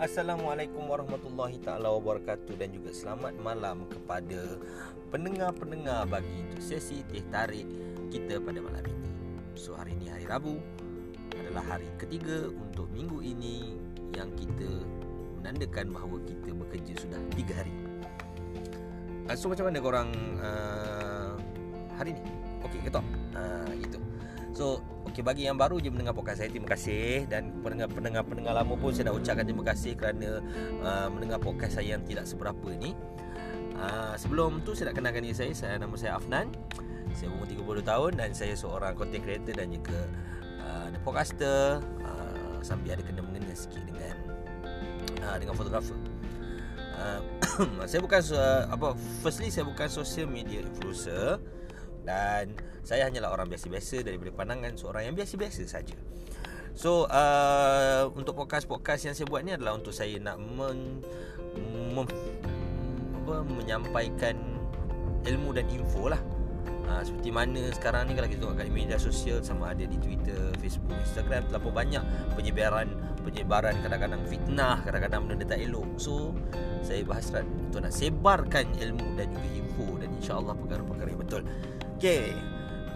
Assalamualaikum warahmatullahi taala wabarakatuh dan juga selamat malam kepada pendengar-pendengar bagi untuk sesi teh tarik kita pada malam ini. So hari ini hari Rabu adalah hari ketiga untuk minggu ini yang kita menandakan bahawa kita bekerja sudah tiga hari. Uh, so macam mana korang uh, hari ni? Okey ke tak? Uh, itu. So Okey bagi yang baru je mendengar podcast saya terima kasih dan pendengar-pendengar lama pun saya dah ucapkan terima kasih kerana uh, mendengar podcast saya yang tidak seberapa ni. Uh, sebelum tu saya nak kenalkan diri saya. Saya nama saya Afnan. Saya umur 32 tahun dan saya seorang content creator dan juga uh, podcaster uh, sambil ada kena mengena sikit dengan uh, dengan fotografer. Uh, saya bukan uh, apa firstly saya bukan social media influencer dan saya hanyalah orang biasa-biasa daripada pandangan seorang yang biasa-biasa saja. So uh, untuk podcast-podcast yang saya buat ni adalah untuk saya nak men, mem, apa, menyampaikan ilmu dan info lah. Ha, seperti mana sekarang ni kalau kita tengok kat media sosial sama ada di Twitter, Facebook, Instagram terlalu banyak penyebaran penyebaran kadang-kadang fitnah, kadang-kadang benda tak elok. So saya berhasrat untuk nak sebarkan ilmu dan juga info dan insya-Allah perkara-perkara yang betul. Okay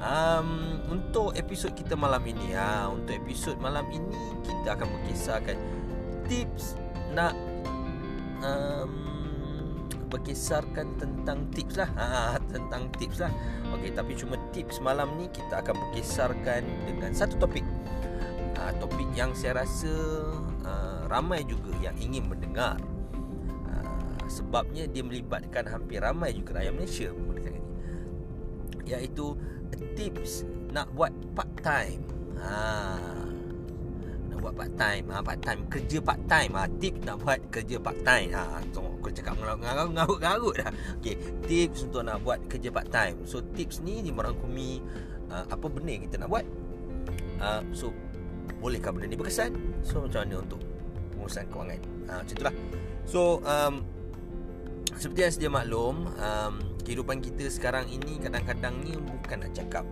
um, Untuk episod kita malam ini ha, Untuk episod malam ini Kita akan berkisahkan Tips Nak um, Berkisarkan tentang tips lah. Ha, Tentang tips lah. Okay, tapi cuma tips malam ni Kita akan berkisarkan Dengan satu topik. Ha, Topik yang saya rasa uh, Ramai juga yang ingin mendengar. Uh, Sebabnya dia melibatkan hampir ramai juga rakyat Malaysia iaitu tips nak buat part time. Ha. Nak buat part time, ha, part time kerja part time. Ha, tips nak buat kerja part time. Ha, tengok aku cakap ngarut-ngarut dah. Okey, tips untuk nak buat kerja part time. So tips ni dia merangkumi uh, apa benda kita nak buat. Uh, so bolehkah benda ni berkesan? So macam mana untuk pengurusan kewangan? Ha, macam itulah. So um, seperti yang sedia maklum, um, kehidupan kita sekarang ini kadang-kadang ni bukan nak cakap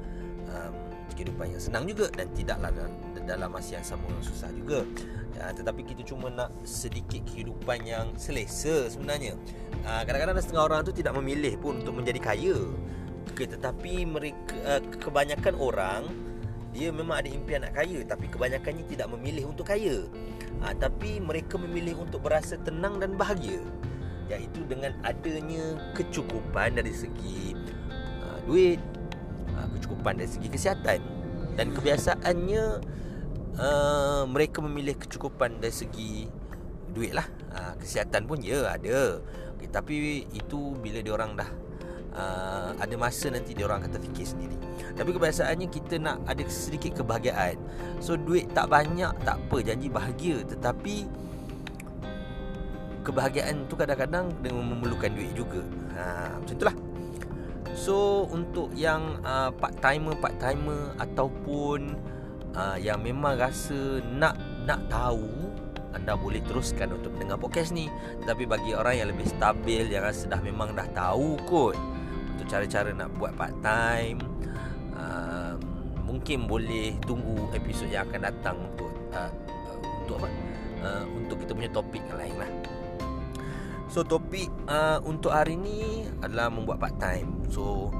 um, kehidupan yang senang juga dan tidaklah dalam masa yang sama susah juga. Ya, tetapi kita cuma nak sedikit kehidupan yang selesa sebenarnya. Uh, kadang-kadang setengah orang tu tidak memilih pun untuk menjadi kaya. Okay, tetapi mereka uh, kebanyakan orang dia memang ada impian nak kaya tapi kebanyakannya tidak memilih untuk kaya. Uh, tapi mereka memilih untuk berasa tenang dan bahagia iaitu dengan adanya kecukupan dari segi uh, duit, uh, kecukupan dari segi kesihatan dan kebiasaannya uh, mereka memilih kecukupan dari segi duit lah. Uh, kesihatan pun ya ada. Okay, tapi itu bila dia orang dah uh, ada masa nanti dia orang akan terfikir sendiri. Tapi kebiasaannya kita nak ada sedikit kebahagiaan. So duit tak banyak tak apa janji bahagia tetapi kebahagiaan tu kadang-kadang dengan memerlukan duit juga. Ha, macam itulah. So untuk yang uh, part timer part timer ataupun uh, yang memang rasa nak nak tahu anda boleh teruskan untuk mendengar podcast ni Tapi bagi orang yang lebih stabil Yang rasa dah memang dah tahu kot Untuk cara-cara nak buat part time uh, Mungkin boleh tunggu episod yang akan datang Untuk uh, untuk apa? Uh, untuk kita punya topik yang lain lah So topik uh, untuk hari ni adalah membuat part time. So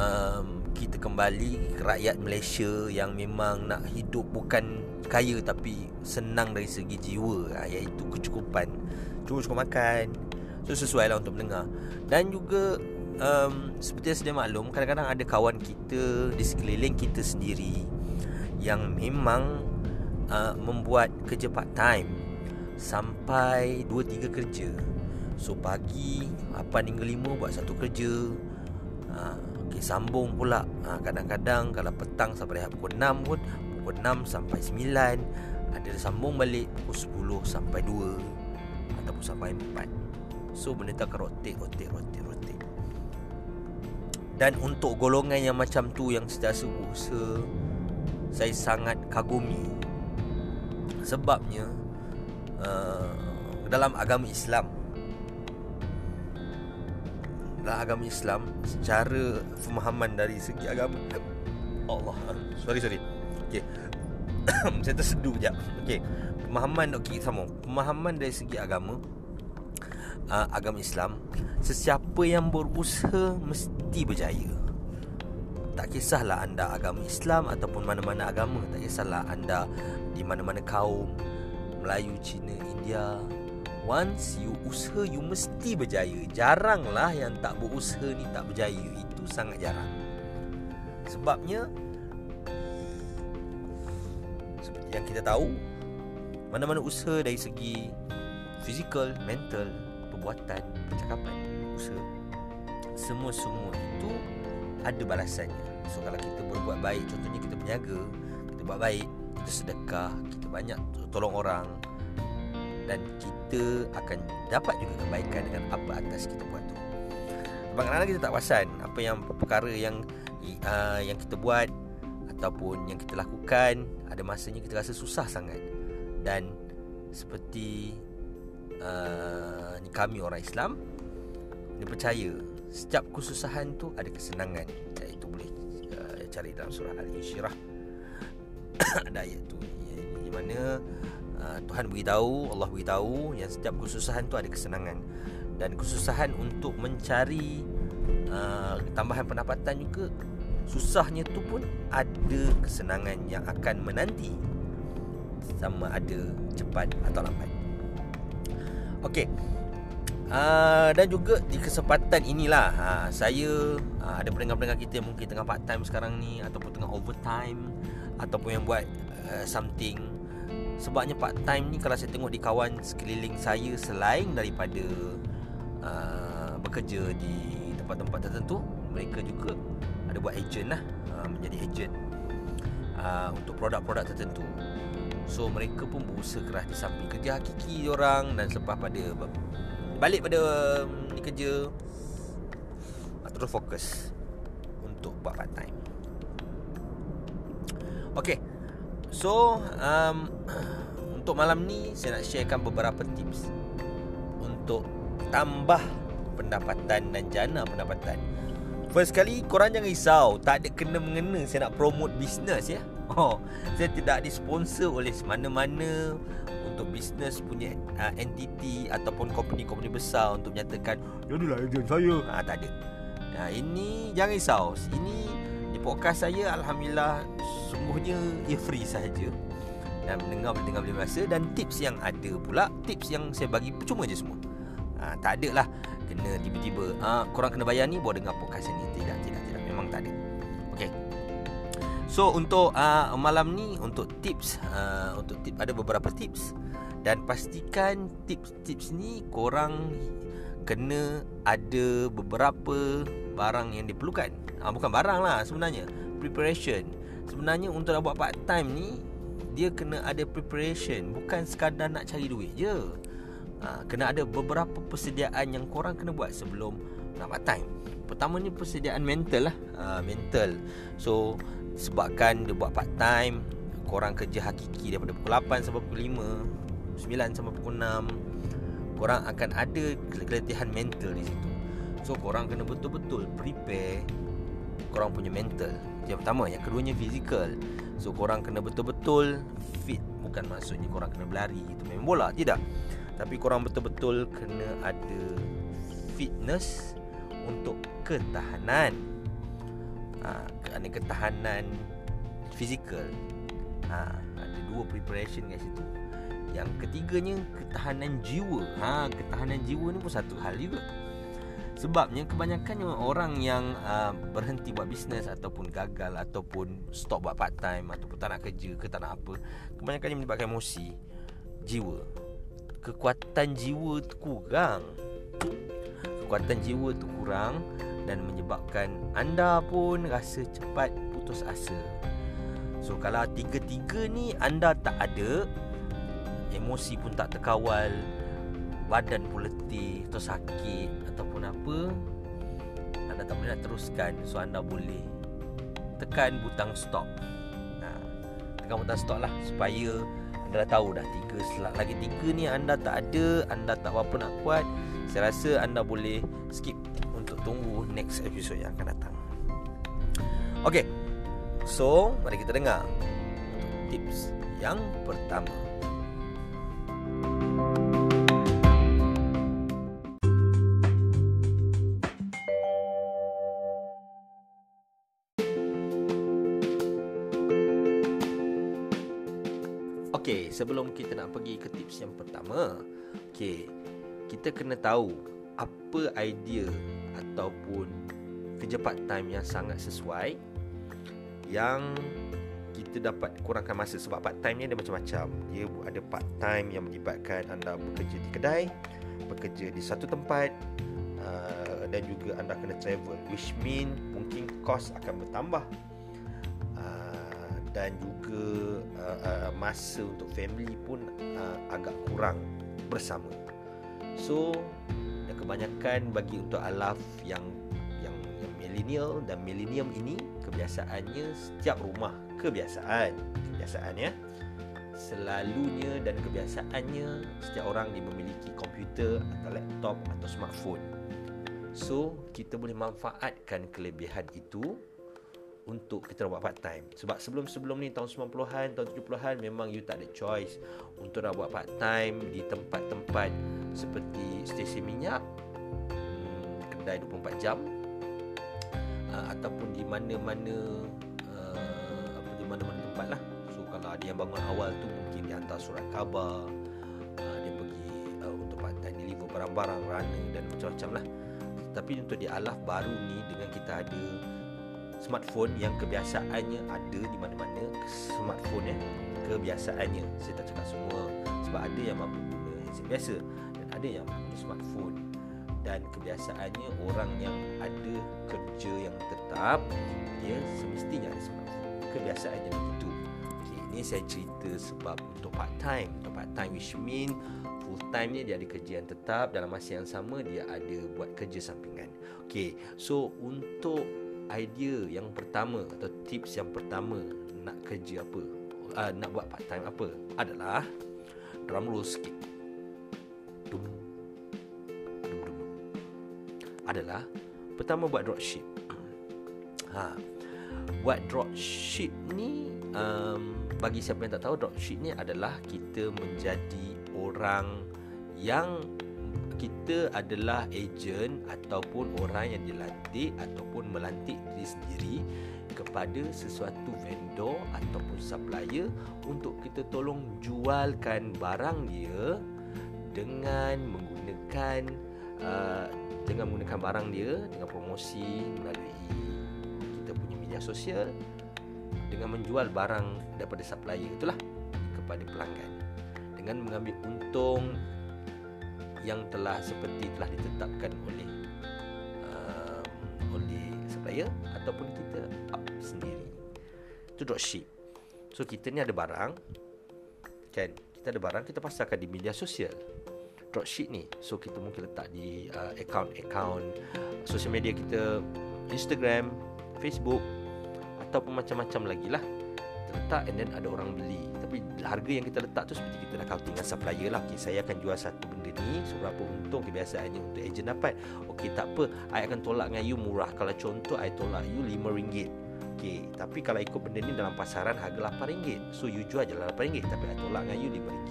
um, kita kembali ke rakyat Malaysia yang memang nak hidup bukan kaya tapi senang dari segi jiwa uh, iaitu kecukupan. Cukup cukup makan. So sesuai lah untuk mendengar. Dan juga um, seperti yang sedia maklum kadang-kadang ada kawan kita di sekeliling kita sendiri yang memang uh, membuat kerja part time Sampai 2-3 kerja. So pagi 8 hingga 5 buat satu kerja. Ha, okay, Sambung pula. Ha, Kadang-kadang kalau petang sampai pukul 6 pun Pukul 6 sampai 9 Ada sambung balik pukul 10 sampai 2 Ataupun sampai 4 So benda tu akan rotate, rotate, rotate, rotate. Dan untuk golongan yang macam tu Yang setiasa berusaha Saya sangat kagumi. Sebabnya Uh, dalam agama Islam. Dalam agama Islam secara pemahaman dari segi agama Allah. Sorry sorry. Okey. Saya terseduh sekejap. Okey. Pemahaman Okey sama. Pemahaman dari segi agama uh, Agama Islam Sesiapa yang berusaha Mesti berjaya. Tak kisahlah anda agama Islam Ataupun mana-mana agama. Tak kisahlah anda Di mana-mana kaum Melayu, Cina, India. Once you usaha You mesti berjaya. Jaranglah yang tak berusaha ni tak berjaya. Itu sangat jarang. Sebabnya Seperti yang kita tahu Mana-mana usaha dari segi Fizikal, mental Perbuatan, percakapan Usaha Semua-semua itu Ada balasannya. So kalau kita berbuat baik Contohnya kita berniaga Kita buat baik Kita sedekah Kita banyak tolong orang dan kita akan dapat juga kebaikan dengan apa atas kita buat tu. Sebab kadang-kadang kita tak perasan apa yang perkara yang uh, yang kita buat ataupun yang kita lakukan ada masanya kita rasa susah sangat. Dan seperti uh, kami orang Islam ni percaya setiap kesusahan tu ada kesenangan. Itu boleh uh, cari dalam surah Al-Insyirah. Ada ayat tu di mana Ah, Tuhan beritahu, Allah beritahu yang setiap kesusahan tu ada kesenangan dan kesusahan untuk mencari uh, tambahan pendapatan juga susahnya tu pun ada kesenangan yang akan menanti sama ada cepat atau lambat. Okey. Uh, dan juga di kesempatan inilah uh, saya uh, ada pendengar-pendengar kita yang mungkin tengah part time sekarang ni ataupun tengah overtime ataupun yang buat uh, something. Sebabnya part time ni Kalau saya tengok di kawan sekeliling saya Selain daripada uh, Bekerja di tempat-tempat tertentu Mereka juga Ada buat agent lah uh, Menjadi agent uh, Untuk produk-produk tertentu. So mereka pun berusaha keras Di samping kerja hakiki orang Dan selepas pada Balik pada um, Ni kerja uh, Terus fokus Untuk buat part time Okay So um, Untuk malam ni Saya nak sharekan beberapa tips Untuk Tambah Pendapatan dan jana pendapatan First kali Korang jangan risau Tak ada kena-mengena Saya nak promote bisnes ya Oh, saya tidak disponsor oleh mana-mana untuk bisnes punya uh, entiti ataupun company-company besar untuk menyatakan jadilah agent saya. Ah tak ada. Nah, ini jangan risau. Ini podcast saya Alhamdulillah Sungguhnya ia free sahaja. Dan mendengar boleh dengar boleh rasa Dan tips yang ada pula Tips yang saya bagi percuma je semua. Ha, Tak ada lah. Kena tiba-tiba ha, Korang kena bayar ni Bawa dengar podcast ni. Tidak, tidak, tidak. Memang tak ada. Okay So untuk uh, malam ni Untuk tips uh, Untuk tip Ada beberapa tips. Dan pastikan Tips-tips ni Korang Kena ada beberapa barang yang diperlukan. Ha, Bukan barang lah sebenarnya. Preparation Sebenarnya untuk nak buat part time ni Dia kena ada preparation. Bukan sekadar nak cari duit je. Ha, Kena ada beberapa persediaan yang korang kena buat sebelum nak part time. Pertama ni persediaan mental lah. Ha, Mental. So sebabkan dia buat part time Korang kerja hakiki daripada pukul 8 sampai pukul 5 9 sampai pukul 6 Korang akan ada keletihan mental di situ. So korang kena betul-betul prepare Korang punya mental Yang pertama Yang keduanya physical So korang kena betul-betul fit. Bukan maksudnya korang kena berlari Itu main bola Tidak. Tapi korang betul-betul kena ada Fitness Untuk ketahanan. Ha, Kerana ketahanan Physical ha, Ada dua preparation kat situ. Yang ketiganya Ketahanan jiwa. Ha, Ketahanan jiwa ni pun satu hal juga Sebabnya kebanyakan orang yang uh, berhenti buat bisnes ataupun gagal ataupun stop buat part time ataupun tak nak kerja ke tak nak apa, kebanyakan menyebabkan emosi, jiwa. Kekuatan jiwa tu kurang. Kekuatan jiwa tu kurang dan menyebabkan anda pun rasa cepat putus asa. So kalau tiga-tiga ni anda tak ada, emosi pun tak terkawal, badan pun letih atau sakit ataupun apa anda tak boleh nak teruskan. So anda boleh tekan butang stop. Nah, tekan butang stop lah supaya anda dah tahu dah tiga selat lagi. Tiga ni anda tak ada anda tak apa-apa nak buat saya rasa anda boleh skip untuk tunggu next episode yang akan datang. Okay So Mari kita dengar Tips yang pertama. Sebelum kita nak pergi ke tips yang pertama, okey, kita kena tahu apa idea ataupun kerja part time yang sangat sesuai yang kita dapat kurangkan masa sebab part time ni ada macam-macam. Dia ada part time yang melibatkan anda bekerja di kedai, bekerja di satu tempat uh, dan juga anda kena travel which mean mungkin kos akan bertambah dan juga uh, uh, masa untuk family pun uh, agak kurang bersama. So, dan kebanyakan bagi untuk alaf yang yang yang millennial dan millennium ini kebiasaannya setiap rumah kebiasaan kebiasaan ya selalunya dan kebiasaannya setiap orang dia memiliki komputer atau laptop atau smartphone. So, kita boleh manfaatkan kelebihan itu untuk kita buat part time. Sebab sebelum-sebelum ni tahun 90-an tahun 70-an memang you tak ada choice untuk nak buat part time di tempat-tempat seperti stesen minyak hmm, kedai 24 jam uh, ataupun di mana-mana uh, apa di mana-mana tempat lah. So kalau ada yang bangun awal tu mungkin dia hantar surat khabar uh, dia pergi untuk part time deliver barang-barang runner dan macam-macam lah. Tapi untuk di alaf baru ni dengan kita ada smartphone yang kebiasaannya ada di mana-mana. Smartphone ya kebiasaannya. Saya tak cakap semua sebab ada yang mampu guna handset biasa dan ada yang guna smartphone. Dan kebiasaannya orang yang ada kerja yang tetap dia semestinya ada smartphone. Kebiasaannya begitu. Okay, ini saya cerita sebab untuk part time. Untuk part time which mean full time dia ada kerja yang tetap dalam masa yang sama dia ada buat kerja sampingan. Okay, so untuk idea yang pertama atau tips yang pertama nak kerja apa uh, nak buat part time apa adalah drum roll sikit. Dum, dum, dum, adalah pertama buat dropship. Ha. Buat dropship ni um, bagi siapa yang tak tahu dropship ni adalah kita menjadi orang yang kita adalah ejen ataupun orang yang dilantik ataupun melantik diri sendiri kepada sesuatu vendor ataupun supplier untuk kita tolong jualkan barang dia dengan menggunakan uh, dengan menggunakan barang dia dengan promosi melalui kita punya media sosial dengan menjual barang daripada supplier itulah kepada pelanggan. Dengan mengambil untung yang telah seperti telah ditetapkan oleh uh, oleh supplier ataupun kita up sendiri. Itu dropship. So kita ni ada barang kan kita ada barang kita pasarkan di media sosial. Dropship ni so kita mungkin letak di uh, account-account sosial media kita Instagram, Facebook ataupun macam-macam lagi lah. Letak and then ada orang beli tapi harga yang kita letak tu seperti kita dah counting dengan supplier lah. Okay, saya akan jual satu benda ni seberapa untung kebiasaannya untuk ejen dapat. Okey tak apa I akan tolak dengan you murah. Kalau contoh I tolak you RM5 Okey, tapi kalau ikut benda ni dalam pasaran harga RM8 so you jual je lah RM8 tapi I tolak dengan you RM5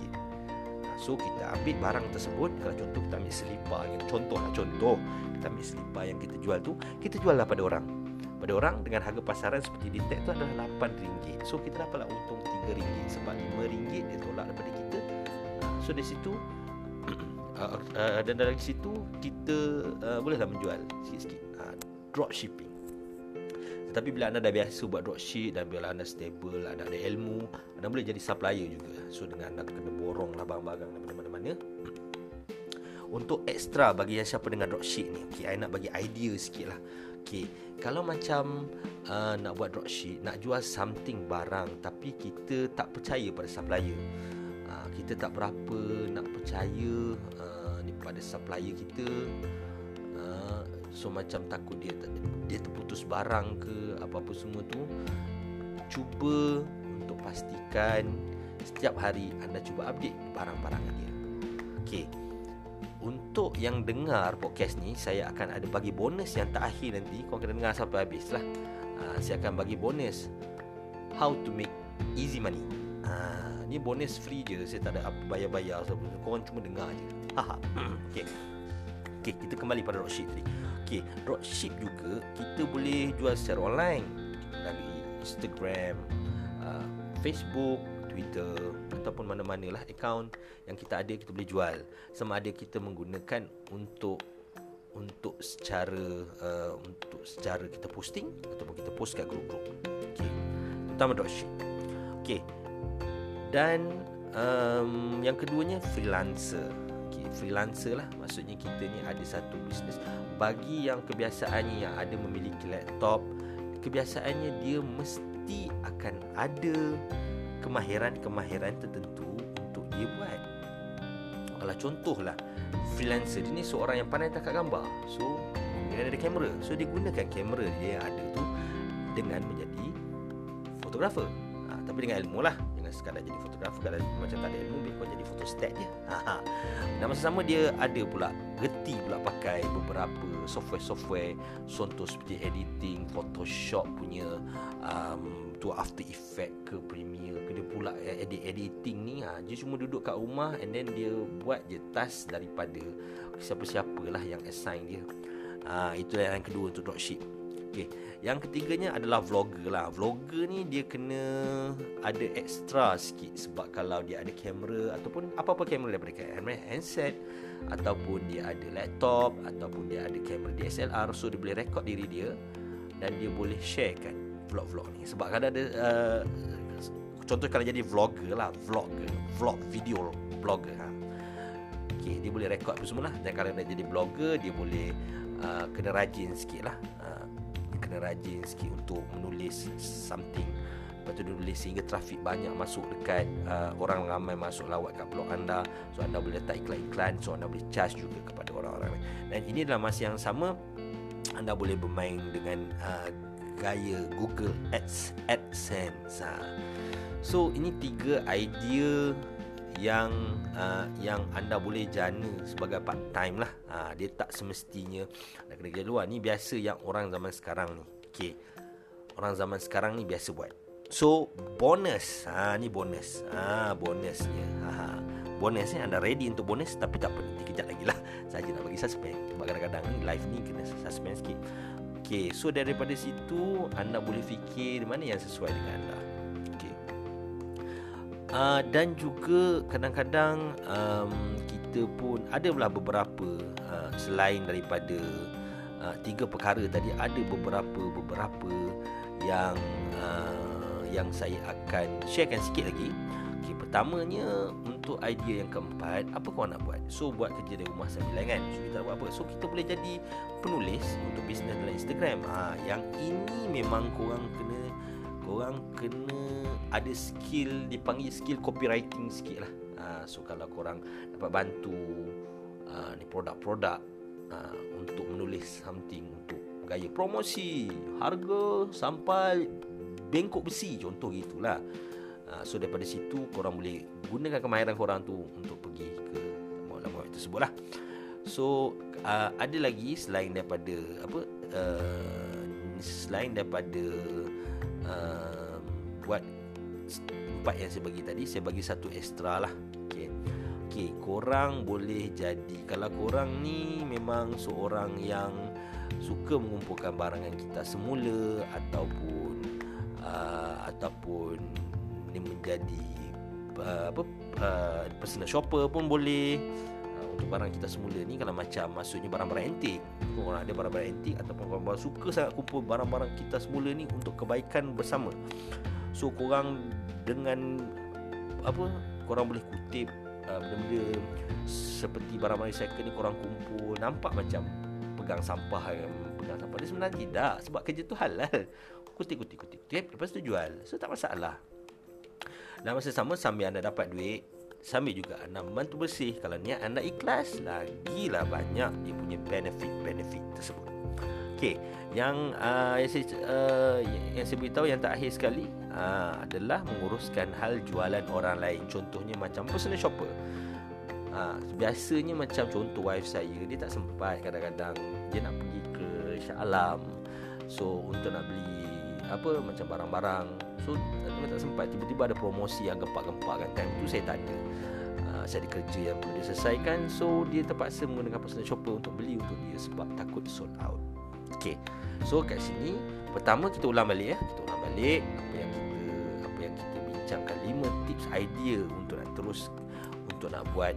So kita ambil barang tersebut. Kalau contoh kita ambil selipar Contoh lah contoh. Kita ambil selipar yang kita jual tu Kita jual lah pada orang pada orang dengan harga pasaran seperti tag tu adalah RM8 so kita dapatlah untung RM3 sebab RM5 dia tolak daripada kita so dari situ uh, uh, dan dari situ kita uh, bolehlah menjual sikit-sikit uh, drop shipping tetapi bila anda dah biasa buat dropship dan bila anda stable, anda ada ilmu, anda boleh jadi supplier juga. So dengan anda kena borong lah barang-barang daripada mana-mana. Untuk extra bagi yang siapa dengan dropship ni, okay, I nak bagi idea sikit lah. Okay, kalau macam uh, nak buat dropship, nak jual something barang tapi kita tak percaya pada supplier. Uh, kita tak berapa nak percaya uh, ni pada supplier kita. Uh, so macam takut dia dia terputus barang ke apa-apa semua tu. Cuba untuk pastikan setiap hari anda cuba update barang-barang dia. Okey untuk yang dengar podcast ni saya akan ada bagi bonus yang tak akhir nanti. Kau kena dengar sampai habis lah. Ha, saya akan bagi bonus how to make easy money. Ha, Ni bonus free je. Saya tak ada bayar-bayar so, Korang cuma dengar je. Haha. Okay Okay kita kembali pada dropship tadi. Okay dropship juga Kita boleh jual secara online Dari Instagram uh, Facebook Twitter Ataupun mana-mana lah Account Yang kita ada Kita boleh jual Sama ada kita menggunakan Untuk untuk secara uh, untuk secara kita posting ataupun kita post kat grup-grup. Okey. Terutama dropship. Okey. Dan um, yang keduanya freelancer. Okey, freelancer lah maksudnya kita ni ada satu bisnes. Bagi yang kebiasaannya yang ada memiliki laptop, kebiasaannya dia mesti akan ada kemahiran-kemahiran tertentu untuk dia buat. Kalau contohlah freelancer dia ni seorang yang pandai tangkap gambar. So dia ada kamera. So dia gunakan kamera dia yang ada tu dengan menjadi fotografer. Ha, tapi dengan ilmu lah Jangan sekadar jadi fotografer Kalau macam tak ada ilmu Biar kau jadi photostat je ha, ha. Dan masa sama dia ada pula Reti pula pakai beberapa software-software Contoh seperti editing Photoshop punya um, tu After Effect ke Premiere Dia pula edit editing ni ha. Dia cuma duduk kat rumah And then dia buat je task daripada Siapa-siapalah yang assign dia ha, Itu yang kedua untuk dropship Okay. Yang ketiganya adalah vlogger lah. Vlogger ni dia kena ada extra sikit sebab kalau dia ada kamera ataupun apa-apa kamera daripada kamera handset ataupun dia ada laptop ataupun dia ada kamera DSLR so dia boleh record diri dia dan dia boleh sharekan vlog-vlog ni. Sebab kadang ada uh, contoh kalau jadi vlogger lah, vlogger, vlog video blogger ha. Okay, dia boleh record apa semua lah. Dan kalau dia jadi blogger Dia boleh uh, Kena rajin sikit lah. Uh, kena rajin sikit untuk menulis something. Lepas tu dia tulis sehingga trafik banyak masuk dekat uh, Orang ramai masuk lawat kat blog anda. So anda boleh letak iklan-iklan So anda boleh charge juga kepada orang-orang Dan ini dalam masa yang sama Anda boleh bermain dengan uh, gaya Google Ads AdSense ha. So ini tiga idea yang uh, yang anda boleh jana sebagai part time lah. Ha, dia tak semestinya nak kena kerja luar. Ni biasa yang orang zaman sekarang ni. Okay. Orang zaman sekarang ni biasa buat. So, bonus. Ha, ni bonus. Ha, bonusnya. Ha, bonus ni anda ready untuk bonus tapi tak apa. Nanti kejap lagi lah. Saja nak bagi suspend. Sebab kadang-kadang ni live ni kena suspend sikit. Okay, so daripada situ anda boleh fikir mana yang sesuai dengan anda. Uh, dan juga kadang-kadang um, kita pun ada beberapa uh, selain daripada uh, tiga perkara tadi ada beberapa beberapa yang uh, yang saya akan sharekan sikit lagi. Okay, pertamanya untuk idea yang keempat apa kau nak buat? So buat kerja dari rumah sambil kan. So kita buat apa? So kita boleh jadi penulis untuk bisnes dalam Instagram. Ha, yang ini memang korang kena korang kena ada skill dipanggil skill copywriting sikit lah. Uh, so kalau korang dapat bantu uh, ni produk-produk uh, untuk menulis something untuk gaya promosi harga sampai bengkok besi contoh gitulah. Uh, so daripada situ korang boleh gunakan kemahiran korang tu untuk pergi ke mall-mall tersebut lah. So uh, ada lagi selain daripada apa uh, selain daripada uh, buat empat yang saya bagi tadi saya bagi satu ekstra lah. Okey. Okey korang boleh jadi kalau korang ni memang seorang yang suka mengumpulkan barangan kita semula ataupun uh, ataupun ni menjadi uh, apa uh, personal shopper pun boleh untuk barang kita semula ni kalau macam maksudnya barang-barang antik orang ada barang-barang antik ataupun orang suka sangat kumpul barang-barang kita semula ni untuk kebaikan bersama. So korang dengan apa korang boleh kutip uh, benda-benda seperti barang-barang recycle ni korang kumpul nampak macam pegang sampah kan pegang sampah dia sebenarnya tidak sebab kerja tu halal. Kutip-kutip kutip-kutip lepas tu jual. So tak masalah. Dan masa sama sambil anda dapat duit sambil juga anda membantu bersih kalau niat anda ikhlas lagilah banyak dia punya benefit-benefit tersebut Okey, yang uh, yang saya uh, yang saya beritahu yang terakhir sekali uh, adalah menguruskan hal jualan orang lain. Contohnya macam personal shopper. Uh, biasanya macam contoh wife saya dia tak sempat kadang-kadang dia nak pergi ke Shah Alam. So untuk nak beli apa macam barang-barang. So memang tak sempat tiba-tiba ada promosi yang gempak-gempak kan. Time tu saya tak ada uh, saya ada kerja yang perlu diselesaikan. So dia terpaksa menggunakan personal shopper untuk beli untuk dia sebab takut sold out. Okay. So kat sini Pertama kita ulang balik ya. Kita ulang balik Apa yang kita Apa yang kita bincangkan. 5 tips idea Untuk nak terus Untuk nak buat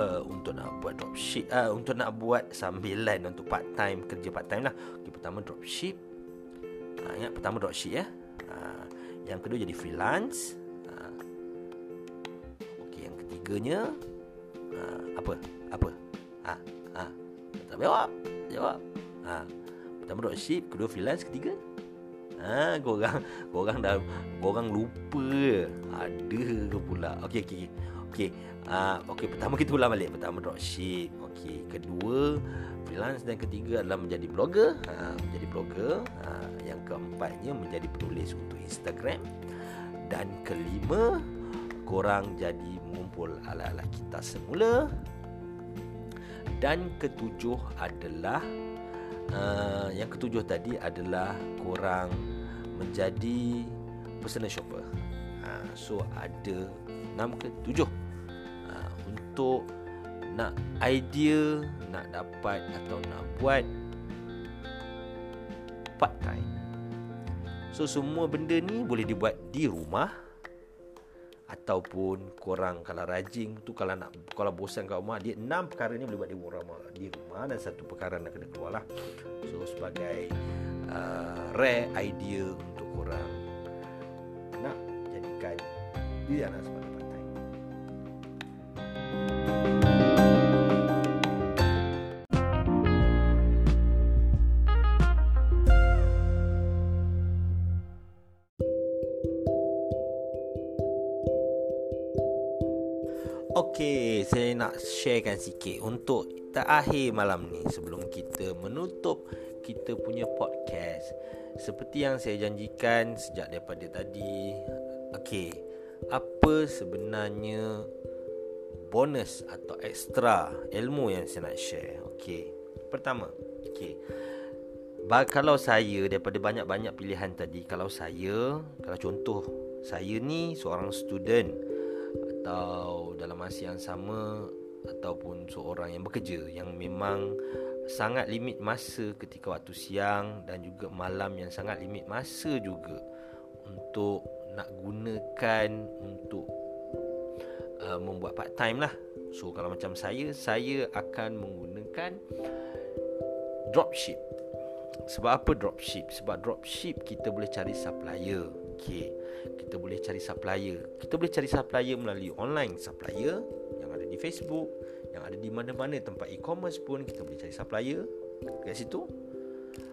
uh, Untuk nak buat dropship uh, Untuk nak buat sambilan Untuk part time Kerja part time lah. Okay, Pertama dropship uh, Ingat pertama dropship ya uh, Yang kedua jadi freelance. Uh, Okay yang ketiganya uh, Apa? Apa? Ha, ah, tak jawab, jawab. Ha. Pertama dropship, kedua freelance, ketiga Ha, korang korang dah korang lupa ada ke pula. Okey okey. Okey. Ah okey pertama kita ulang balik. Pertama dropship. Okey, kedua freelance dan ketiga adalah menjadi blogger. Ha, menjadi blogger. Ha, yang keempatnya menjadi penulis untuk Instagram. Dan kelima korang jadi mengumpul ala-ala kita semula. Dan ketujuh adalah uh, yang ketujuh tadi adalah korang menjadi personal shopper. Uh, so ada enam ke tujuh uh, untuk nak idea nak dapat atau nak buat part time. So semua benda ni boleh dibuat di rumah ataupun korang kalau rajin tu kalau nak kalau bosan kat rumah dia enam perkara ni boleh buat di rumah di rumah dan satu perkara nak kena keluar lah so sebagai uh, rare idea korang nak jadikan dia nak sebagai Okey, saya nak sharekan sikit untuk terakhir malam ni sebelum kita menutup kita punya podcast. Seperti yang saya janjikan sejak daripada tadi. Okey, apa sebenarnya bonus atau ekstra ilmu yang saya nak share? Okey. Pertama, okey. Kalau saya daripada banyak-banyak pilihan tadi, kalau saya, kalau contoh saya ni seorang student atau dalam masa yang sama ataupun seorang yang bekerja yang memang sangat limit masa ketika waktu siang dan juga malam yang sangat limit masa juga untuk nak gunakan untuk uh, membuat part time lah. So kalau macam saya, saya akan menggunakan dropship. Sebab apa dropship? Sebab dropship kita boleh cari supplier. Okay kita boleh cari supplier. Kita boleh cari supplier melalui online supplier yang ada di Facebook, yang ada di mana-mana tempat e-commerce pun kita boleh cari supplier kat situ.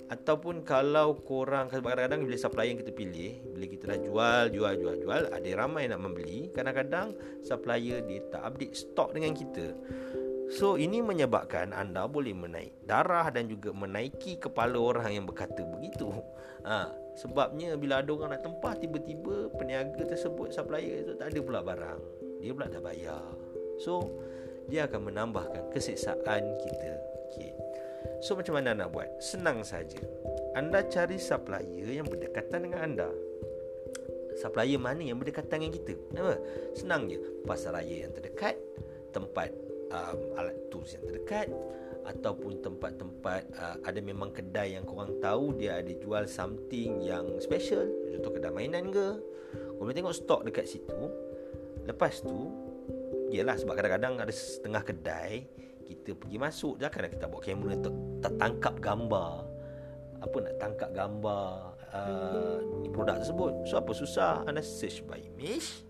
Ataupun kalau korang kadang-kadang bila supplier yang kita pilih, bila kita dah jual, jual, jual, jual, ada ramai nak membeli, kadang-kadang supplier dia tak update stok dengan kita. So ini menyebabkan anda boleh menaik darah dan juga menaiki kepala orang yang berkata begitu. Ha, Sebabnya bila ada orang nak tempah Tiba-tiba peniaga tersebut Supplier itu tak ada pula barang Dia pula dah bayar So Dia akan menambahkan keseksaan kita okay. So macam mana nak buat? Senang saja. Anda cari supplier yang berdekatan dengan anda Supplier mana yang berdekatan dengan kita? Kenapa? Senang je Pasar raya yang terdekat Tempat um, alat tools yang terdekat ataupun tempat-tempat uh, ada memang kedai yang korang tahu dia ada jual something yang special contoh kedai mainan ke korang tengok stok dekat situ lepas tu Yelah sebab kadang-kadang ada setengah kedai Kita pergi masuk Jangan kita bawa kamera untuk Tertangkap gambar Apa nak tangkap gambar uh, Produk tersebut So apa susah Anda search by image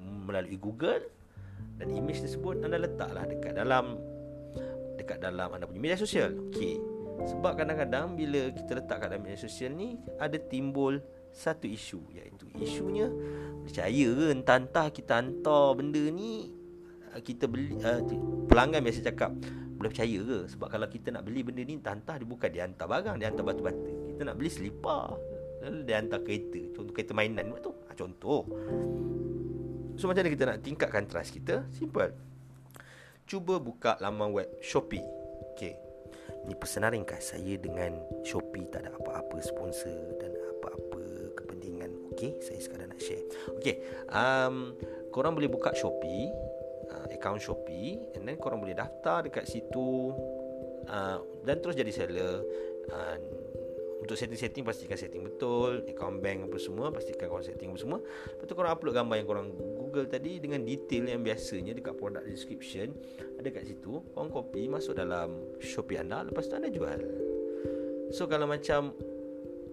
Melalui Google Dan image tersebut Anda letaklah dekat dalam dekat dalam anda punya media sosial. Okey. Sebab kadang-kadang bila kita letak kat dalam media sosial ni ada timbul satu isu iaitu isunya percaya ke entah-entah kita hantar benda ni kita beli uh, pelanggan biasa cakap boleh percaya ke? Sebab kalau kita nak beli benda ni entah-entah dia bukan dia hantar barang dia hantar batu-batu kita nak beli selipar dia hantar kereta. Contoh kereta mainan tu. Ha, contoh. So macam mana kita nak tingkatkan trust kita? Simple. Cuba buka laman web Shopee. Okey. Ini pesanan ringkas. Saya dengan Shopee tak ada apa-apa sponsor dan apa-apa kepentingan. Okay, saya sekadar nak share. Okay, um, korang boleh buka Shopee, uh, account Shopee, and then korang boleh daftar dekat situ. Uh, dan terus jadi seller. Uh, untuk setting-setting pastikan setting betul. Account bank apa semua Pastikan korang setting apa semua. Lepas tu korang upload gambar yang korang google tadi Dengan detail yang biasanya Dekat product description Ada kat situ. Korang copy masuk dalam Shopee anda Lepas tu anda jual. So kalau macam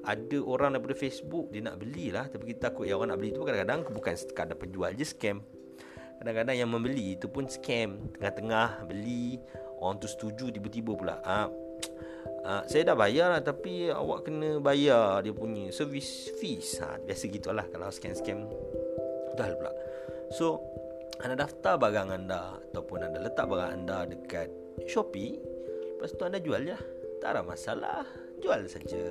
ada orang daripada Facebook dia nak belilah. Tapi kita takut yang orang nak beli tu kadang-kadang bukan sekadar penjual je scam kadang-kadang yang membeli itu pun scam tengah-tengah beli orang tu setuju tiba-tiba pula ah uh, saya dah bayar lah tapi awak kena bayar dia punya service fees ha, biasa gitulah kalau scam-scam dah pula so anda daftar barang anda ataupun anda letak barang anda dekat Shopee lepas tu anda jual je tak ada masalah jual saja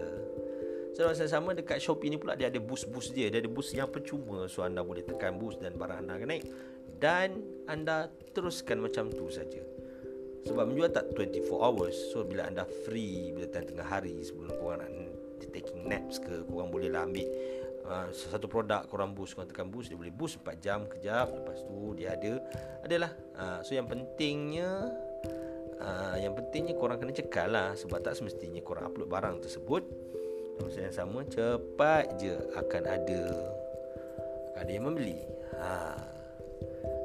So masa sama dekat Shopee ni pula dia ada boost-boost dia. Dia ada boost yang percuma. So anda boleh tekan boost dan barang anda akan naik. Dan anda teruskan macam tu saja. Sebab menjual tak 24 hours. So bila anda free Bila tengah hari Sebelum korang nak Taking naps ke Korang boleh lah ambil uh, Satu produk Korang boost Korang tekan boost Dia boleh boost 4 jam Kejap. Lepas tu dia ada Adalah uh, So yang pentingnya uh, Yang pentingnya korang kena cekal lah. Sebab tak semestinya korang upload barang tersebut. Masa yang sama Cepat je Akan ada Akan ada yang membeli. Haa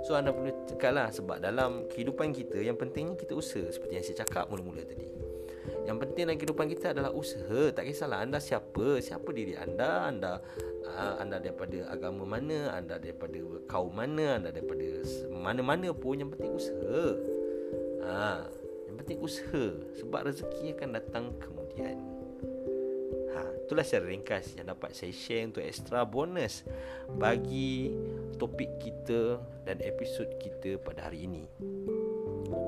So anda perlu tekanlah sebab dalam kehidupan kita yang pentingnya kita usaha seperti yang saya cakap mula-mula tadi. Yang penting dalam kehidupan kita adalah usaha. Tak kisahlah anda siapa, siapa diri anda, anda uh, anda daripada agama mana, anda daripada kaum mana, anda daripada mana-mana pun yang penting usaha. Ha, yang penting usaha sebab rezeki akan datang kemudian. Itulah secara ringkas yang dapat saya share untuk extra bonus bagi topik kita dan episod kita pada hari ini.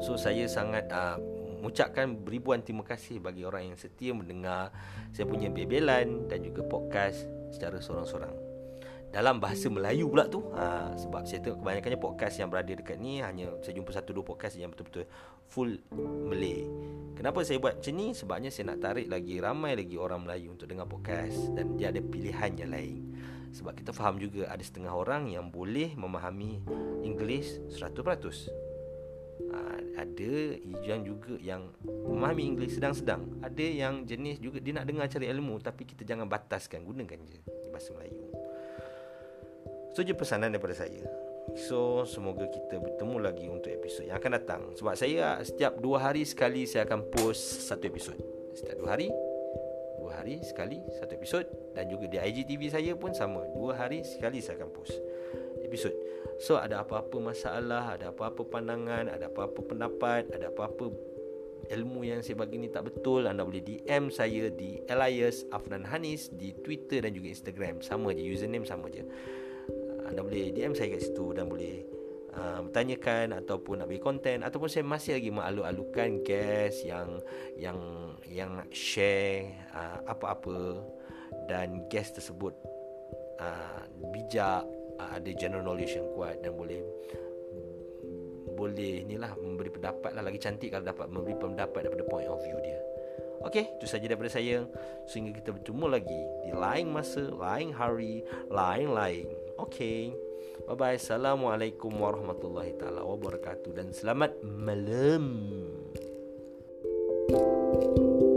So saya sangat uh, mengucapkan beribuan terima kasih bagi orang yang setia mendengar saya punya bebelan dan juga podcast secara sorang-sorang dalam bahasa Melayu pula tu. Ha, sebab saya tengok kebanyakannya podcast yang berada dekat ni hanya saya jumpa satu dua podcast yang betul-betul full Malay. Kenapa saya buat macam ni? Sebabnya saya nak tarik lagi ramai lagi orang Melayu untuk dengar podcast dan dia ada pilihan yang lain. Sebab kita faham juga ada setengah orang yang boleh memahami English 100% ha, ada yang juga yang memahami English sedang-sedang. Ada yang jenis juga dia nak dengar cari ilmu tapi kita jangan bataskan gunakan je bahasa Melayu So je pesanan daripada saya. So semoga kita bertemu lagi untuk episod yang akan datang. Sebab saya setiap dua hari sekali saya akan post satu episod. Setiap dua hari Dua hari sekali satu episod. Dan juga di IGTV saya pun sama. Dua hari sekali saya akan post episod. So ada apa-apa masalah Ada apa-apa pandangan Ada apa-apa pendapat Ada apa-apa ilmu yang saya bagi ni tak betul Anda boleh DM saya di Elias Afnan Hanis Di Twitter dan juga Instagram. Sama je username sama je anda boleh DM saya kat situ dan boleh uh, bertanyakan ataupun nak bagi konten ataupun saya masih lagi mengalu-alukan guest yang yang yang nak share uh, apa-apa dan guest tersebut uh, bijak uh, ada general knowledge yang kuat dan boleh boleh inilah memberi pendapat lah lagi cantik kalau dapat memberi pendapat daripada point of view dia. Okey, itu saja daripada saya. Sehingga kita bertemu lagi di lain masa, lain hari, lain-lain. Okey. Bye bye. Assalamualaikum warahmatullahi taala wabarakatuh dan selamat malam. thank you